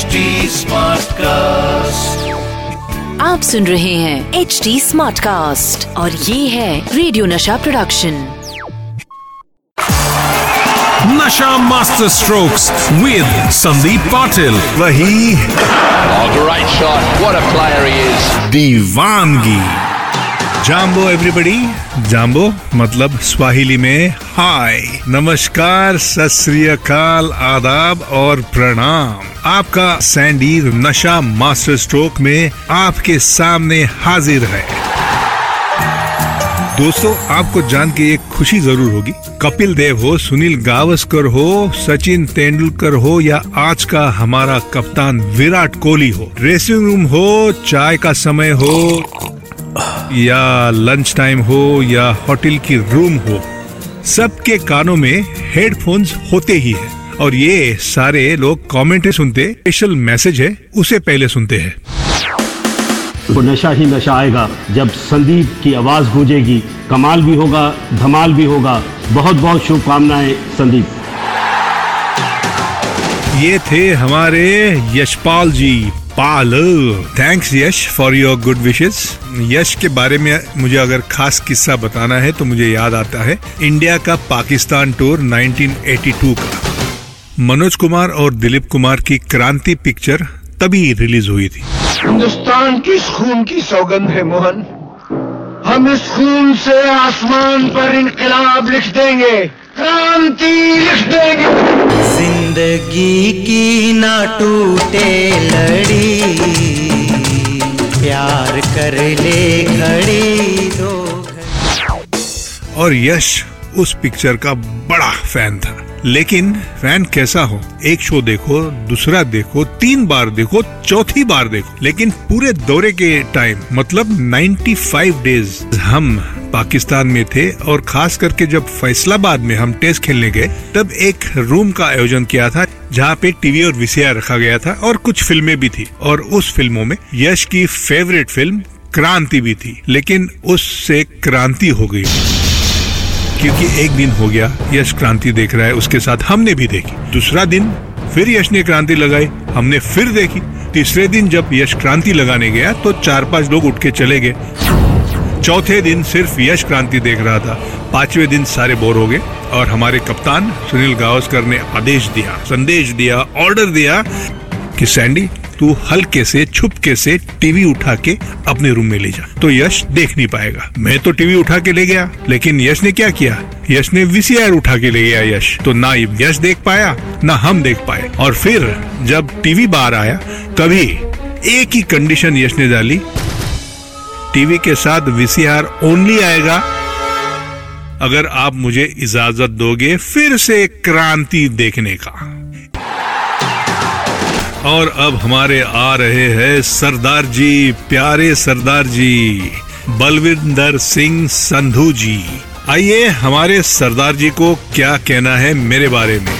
Smart cast आप सुन रहे हैं एच डी स्मार्ट कास्ट और ये है radio Nasha production Nasha master strokes with Sandeep Patil वही all shot what a player he is दीवानगी जाम्बो एवरीबडी जाम्बो मतलब स्वाहिली में हाय नमस्कार, सत आदाब और प्रणाम. आपका सैंडी नशा मास्टर स्ट्रोक में आपके सामने हाजिर है। दोस्तों, आपको जान के एक खुशी ज़रूर होगी। कपिल देव हो, सुनील गावस्कर हो, सचिन तेंदुलकर हो या आज का हमारा कप्तान विराट कोहली हो। ड्रेसिंग रूम हो, चाय का समय हो या लंच टाइम हो या होटल की रूम हो सबके कानों में हेडफोन्स होते ही है। और ये सारे लोग कमेंट्री सुनते स्पेशल मैसेज है उसे पहले सुनते हैं। तो नशा ही नशा आएगा जब संदीप की आवाज़ गूंजेगी कमाल भी होगा धमाल भी होगा। बहुत बहुत शुभकामनाएँ संदीप। ये थे हमारे Yashpal ji. Pal thanks Yash for your good wishes Yash के बारे में मुझे अगर खास किस्सा बताना है तो मुझे याद आता है इंडिया का पाकिस्तान टूर 1982 का। मनोज कुमार और दिलीप कुमार की क्रांति पिक्चर तभी रिलीज़ हुई थी। हिंदुस्तान की खून की सौगंध है, मोहन? हम इस खून से आसमान पर इनकलाब लिख देंगे। क्रांति लिख देंगे ज़िंदगी की ना टूटे लड़ी प्यार कर ले खड़ी दो और यश उस पिक्चर का बड़ा फ़ैन था। लेकिन फ़ैन कैसा हो? एक शो देखो, दूसरा देखो, तीन बार देखो, चौथी बार देखो। लेकिन पूरे दौरे के टाइम मतलब 95 डेज़ हम पाकिस्तान में थे और खास करके जब फैसलाबाद में हम टेस्ट खेलने गए, तब एक रूम का आयोजन किया था, जहाँ पे टीवी और वीसीआर रखा गया था और कुछ फ़िल्में भी थी। और उस फ़िल्मों में यश की फेवरेट फ़िल्म क्रांति भी थी। लेकिन उससे क्रांति हो गई। क्योंकि एक दिन हो गया, यश क्रांति देख रहा है, उसके साथ हमने भी देखी। दूसरा दिन, फिर यश ने क्रांति लगाई, हमने फिर देखी। तीसरे दिन जब यश क्रांति लगाने गया तो चार पाँच लोग उठ के चले गए। चौथे दिन सिर्फ़ यश क्रांति देख रहा था। पांचवे दिन सारे बोर हो गए और हमारे कप्तान सुनील गावस्कर ने आदेश दिया, संदेश दिया ऑर्डर दिया कि सैंडी, तू हल्के से, छुपके से टीवी उठा के अपने रूम में ले जा। तो यश देख नहीं पाएगा। मैं तो टीवी उठा के ले गया, लेकिन यश ने क्या किया? यश ने वीसीआर उठा के ले गया यश। तो ना यश देख पाया, ना हम देख पाए। और फिर, जब टीवी बाहर आया, तभी एक ही कंडीशन यश ने डाली। टीवी के साथ वीसीआर ओनली आएगा। अगर आप मुझे इजाज़त दोगे, फिर से क्रांति देखने का। और अब हमारे आ रहे हैं सरदार जी प्यारे सरदार जी बलविंदर सिंह संधू जी। आइए हमारे सरदार जी को क्या कहना है मेरे बारे में?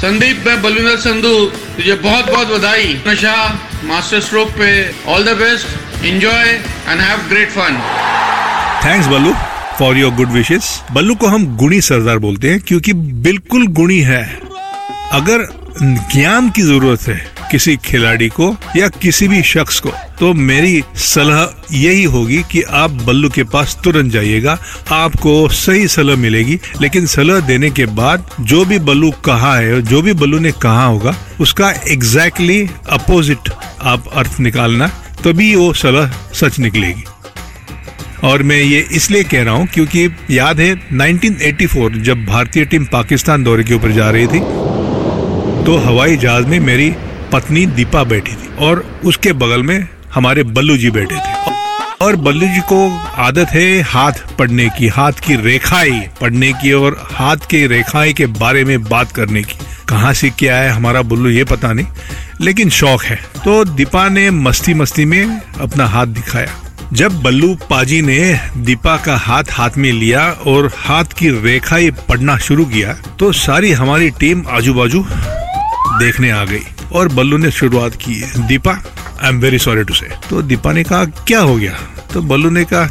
संदीप मैं बलविंदर संधू तुझे बहुत बहुत बधाई। नशा मास्टर स्ट्रोक पे all the best enjoy and have great fun thanks Ballu for your good wishes Ballu को हम गुणी सरदार बोलते हैं क्योंकि बिल्कुल गुणी है। अगर ज्ञान की ज़रूरत है किसी खिलाड़ी को या किसी भी शख्स को तो मेरी सलाह यही होगी कि आप बल्लू के पास तुरंत जाइएगा। आपको सही सलाह मिलेगी, लेकिन सलाह देने के बाद जो भी बल्लू कहा है, जो भी बल्लू ने कहा होगा, उसका एग्जैक्टली अपोजिट आप अर्थ निकालना, तभी वो सलाह सच निकलेगी। और मैं ये इसलिए कह रहा हूँ क्योंकि याद है 1984 जब भारतीय टीम पाकिस्तान दौरे के ऊपर जा रही थी तो हवाई जहाज़ में मेरी पत्नी दीपा बैठी थी और उसके बगल में हमारे बल्लू जी बैठे थे। और बल्लू जी को आदत है हाथ पढ़ने की, हाथ की रेखाएँ पढ़ने की और हाथ के रेखाएँ के बारे में बात करने की। कहाँ से क्या है हमारा बुल्लू ये पता नहीं, लेकिन शौक है। तो दीपा ने मस्ती मस्ती में अपना हाथ दिखाया। जब बल्लू पाजी ने दीपा का हाथ हाथ में लिया और हाथ की रेखाएँ पढ़ना शुरू किया तो सारी हमारी टीम आजू बाजू देखने आ गई और बल्लू ने शुरुआत की Deepa I am very sorry to say तो दीपा ने कहा, क्या हो गया? तो बल्लू ने कहा,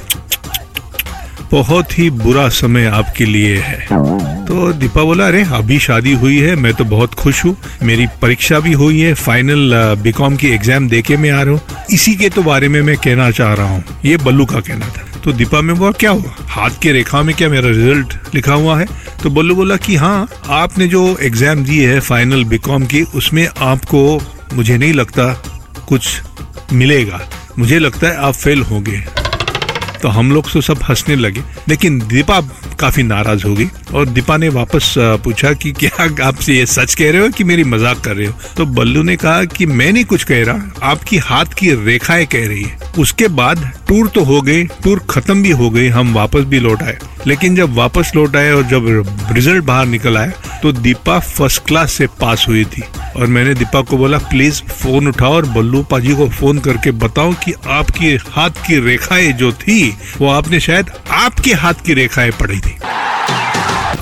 बहुत ही बुरा समय आपके लिए है। तो दीपा बोला, अरे, अभी शादी हुई है, मैं तो बहुत खुश हूँ। मेरी परीक्षा भी हुई है फाइनल बीकॉम की एग्ज़ाम देके मैं आ रहा हूँ। इसी के तो बारे में मैं कहना चाह रहा हूँ। ये बल्लू का कहना था। तो दीपा में बोला क्या हुआ? हाथ के रेखा में क्या मेरा रिज़ल्ट लिखा हुआ है? तो बल्लू बोला कि हाँ आपने जो एग्ज़ाम दी है फाइनल बीकॉम की, उसमें आपको, मुझे नहीं लगता कुछ मिलेगा। मुझे लगता है आप फेल होंगे। तो हम लोग तो सब हंसने लगे। लेकिन दीपा काफ़ी नाराज़ हो गई और दीपा ने वापस पूछा कि क्या आपसे ये सच कह रहे हो कि मेरी मज़ाक कर रहे हो? तो बल्लू ने कहा कि मैं नहीं कुछ कह रहा, आपकी हाथ की रेखाएँ कह रही है। उसके बाद टूर तो हो गई टूर खत्म भी हो गई हम वापस भी लौट आए। लेकिन जब वापस लौट आए और जब रिज़ल्ट बाहर निकल आया तो दीपा फ़र्स्ट क्लास से पास हुई थी। और मैंने दीपा को बोला प्लीज़ फ़ोन उठाओ और बल्लू पाजी को फ़ोन करके बताओ कि आपकी हाथ की रेखाएँ जो थी वो आपने शायद आपके हाथ की रेखाएँ पढ़ी थी।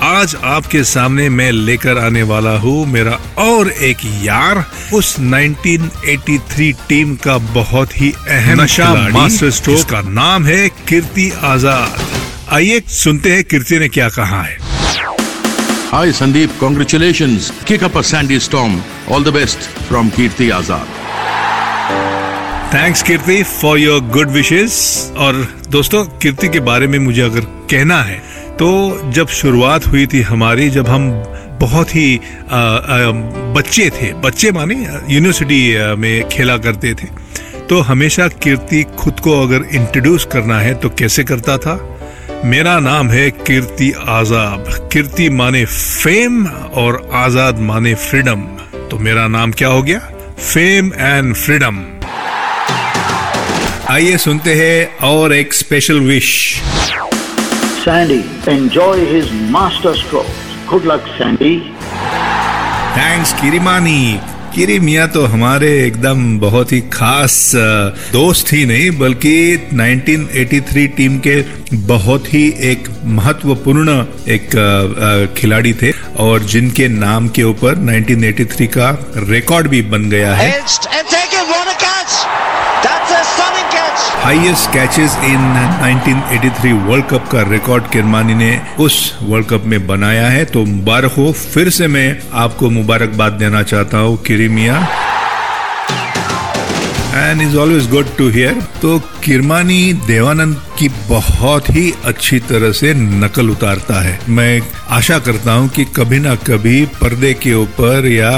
आज आपके सामने मैं लेकर आने वाला हूँ मेरा और एक यार। उस 1983 टीम का बहुत ही अहम नशा मास्टर स्ट्रोक। का नाम है कीर्ति आज़ाद। आइए सुनते हैं कीर्ति ने क्या कहा है। Hi Sandeep, congratulations. Kick up a sandy storm. All the best from Kirti Azad. Thanks Kirti for your good wishes और दोस्तों कीर्ति के बारे में मुझे अगर कहना है तो जब शुरुआत हुई थी हमारी जब हम बहुत ही आ, आ, बच्चे थे बच्चे माने यूनिवर्सिटी में खेला करते थे तो हमेशा कीर्ति खुद को अगर इंट्रोड्यूस करना है तो कैसे करता था मेरा नाम है कीर्ति आज़ाद। कीर्ति माने फेम और आज़ाद माने फ्रीडम तो मेरा नाम क्या हो गया? फेम एंड फ्रीडम आइए सुनते हैं और एक special wish Sandy enjoy his master stroke. Good luck Sandy thanks Kirmani Kiri Miya तो हमारे एकदम बहुत ही खास दोस्त ही नहीं, बल्कि 1983 टीम के बहुत ही एक महत्वपूर्ण एक खिलाड़ी थे और जिनके नाम के ऊपर 1983 का रिकॉर्ड भी बन गया है। Highest catches in 1983 world cup का रिकॉर्ड किरमानी ने उस वर्ल्ड कप में बनाया है। तो मुबारक हो। फिर से मैं आपको मुबारकबाद देना चाहता हूँ, Kirimiya. And is always good to hear तो किरमानी देवानंद की बहुत ही अच्छी तरह से नकल उतारता है। मैं आशा करता हूँ कि कभी ना कभी पर्दे के ऊपर या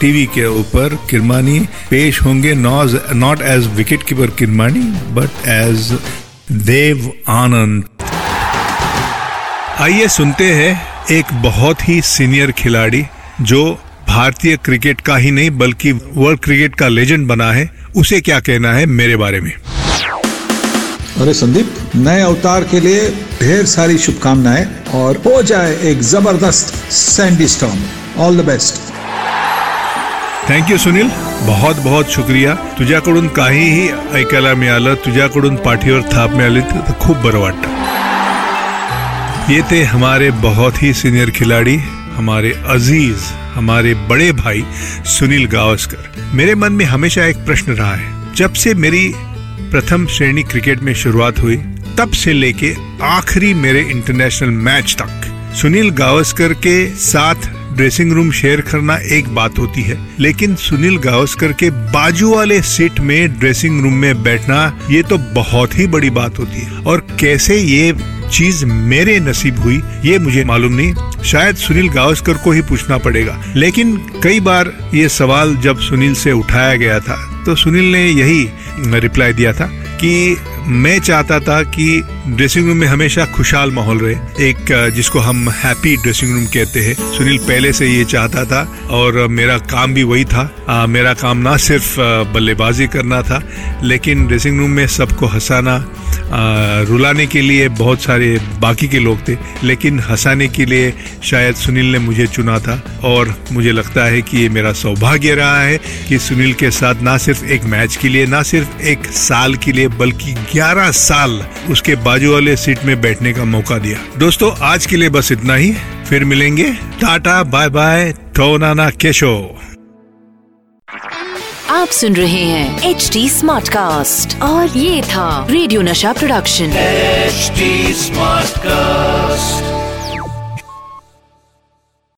टीवी के ऊपर किरमानी पेश होंगे। Not as wicket keeper Kirmani but as Dev Anand. आइए सुनते हैं एक बहुत ही सीनियर खिलाड़ी जो भारतीय क्रिकेट का ही नहीं बल्कि वर्ल्ड क्रिकेट का लेजेंड बना है। उसे क्या कहना है मेरे बारे में? अरे संदीप नए अवतार के लिए ढेर सारी शुभकामनाएँ और हो जाए एक ज़बरदस्त Sandy storm all the best thank you Sunil बहुत बहुत शुक्रिया। तुझ्याकडून काहीही ऐकायला मिळालं तुझ्याकडून पाठीवर थाप मिळाली तर खूप बरं वाटतं ये थे हमारे बहुत ही सीनियर खिलाड़ी हमारे अज़ीज़, हमारे बड़े भाई सुनील गावस्कर। मेरे मन में हमेशा एक प्रश्न रहा है। जब से मेरी प्रथम श्रेणी क्रिकेट में शुरुआत हुई, तब से लेके आखिरी मेरे इंटरनेशनल मैच तक, सुनील गावस्कर के साथ ड्रेसिंग रूम शेयर करना एक बात होती है। लेकिन सुनील गावस्कर के बाजू वाले सीट में ड्रेसिंग रूम में बैठना, ये तो बहुत ही बड़ी बात होती है। और कैसे ये चीज़ मेरे नसीब हुई, ये मुझे मालूम नहीं। शायद सुनील गावस्कर को ही पूछना पड़ेगा। लेकिन कई बार ये सवाल जब सुनील से उठाया गया था तो सुनील ने यही रिप्लाई दिया था कि मैं चाहता था कि ड्रेसिंग रूम में हमेशा खुशहाल माहौल रहे। एक जिसको हम हैप्पी ड्रेसिंग रूम कहते हैं। सुनील पहले से ये चाहता था और मेरा काम भी वही था। आ, मेरा काम ना सिर्फ़ बल्लेबाजी करना था लेकिन ड्रेसिंग रूम में सबको हंसाना रुलाने के लिए बहुत सारे बाकी के लोग थे लेकिन हंसाने के लिए शायद सुनील ने मुझे चुना था और मुझे लगता है कि ये मेरा सौभाग्य रहा है कि सुनील के साथ ना सिर्फ़ एक मैच के लिए ना सिर्फ़ एक साल के लिए बल्कि 11 साल उसके बाजू वाले सीट में बैठने का मौका दिया। दोस्तों आज के लिए बस इतना ही। फिर मिलेंगे। Tata bye bye. टोनाना केशो। आप सुन रहे हैं एच डी स्मार्ट कास्ट और ये था radio Nasha production. HD smart cast